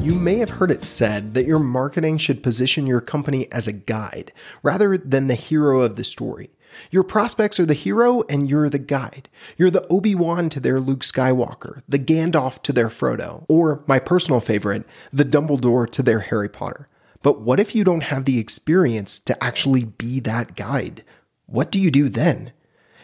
You may have heard it said that your marketing should position your company as a guide rather than the hero of the story. Your prospects are the hero and you're the guide. You're the Obi-Wan to their Luke Skywalker, the Gandalf to their Frodo, or my personal favorite, the Dumbledore to their Harry Potter. But what if you don't have the experience to actually be that guide? What do you do then?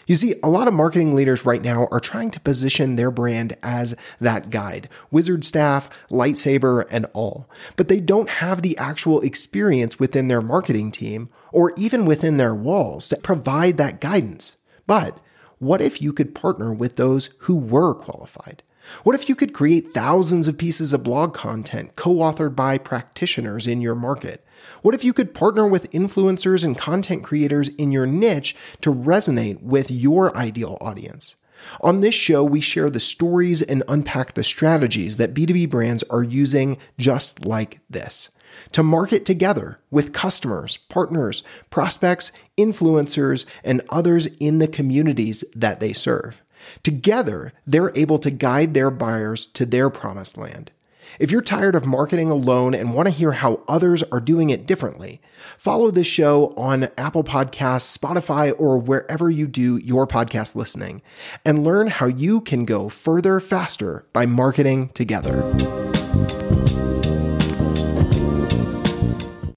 You see, a lot of marketing leaders right now are trying to position their brand as that guide, wizard staff, lightsaber, and all. But they don't have the actual experience within their marketing team or even within their walls to provide that guidance. But what if you could partner with those who were qualified? What if you could create thousands of pieces of blog content co authored by practitioners in your market? What if you could partner with influencers and content creators in your niche to resonate with your ideal audience? On this show, we share the stories and unpack the strategies that B2B brands are using just like this to market together with customers, partners, prospects, influencers, and others in the communities that they serve. Together, they're able to guide their buyers to their promised land. If you're tired of marketing alone and want to hear how others are doing it differently, follow this show on Apple Podcasts, Spotify, or wherever you do your podcast listening and learn how you can go further faster by marketing together.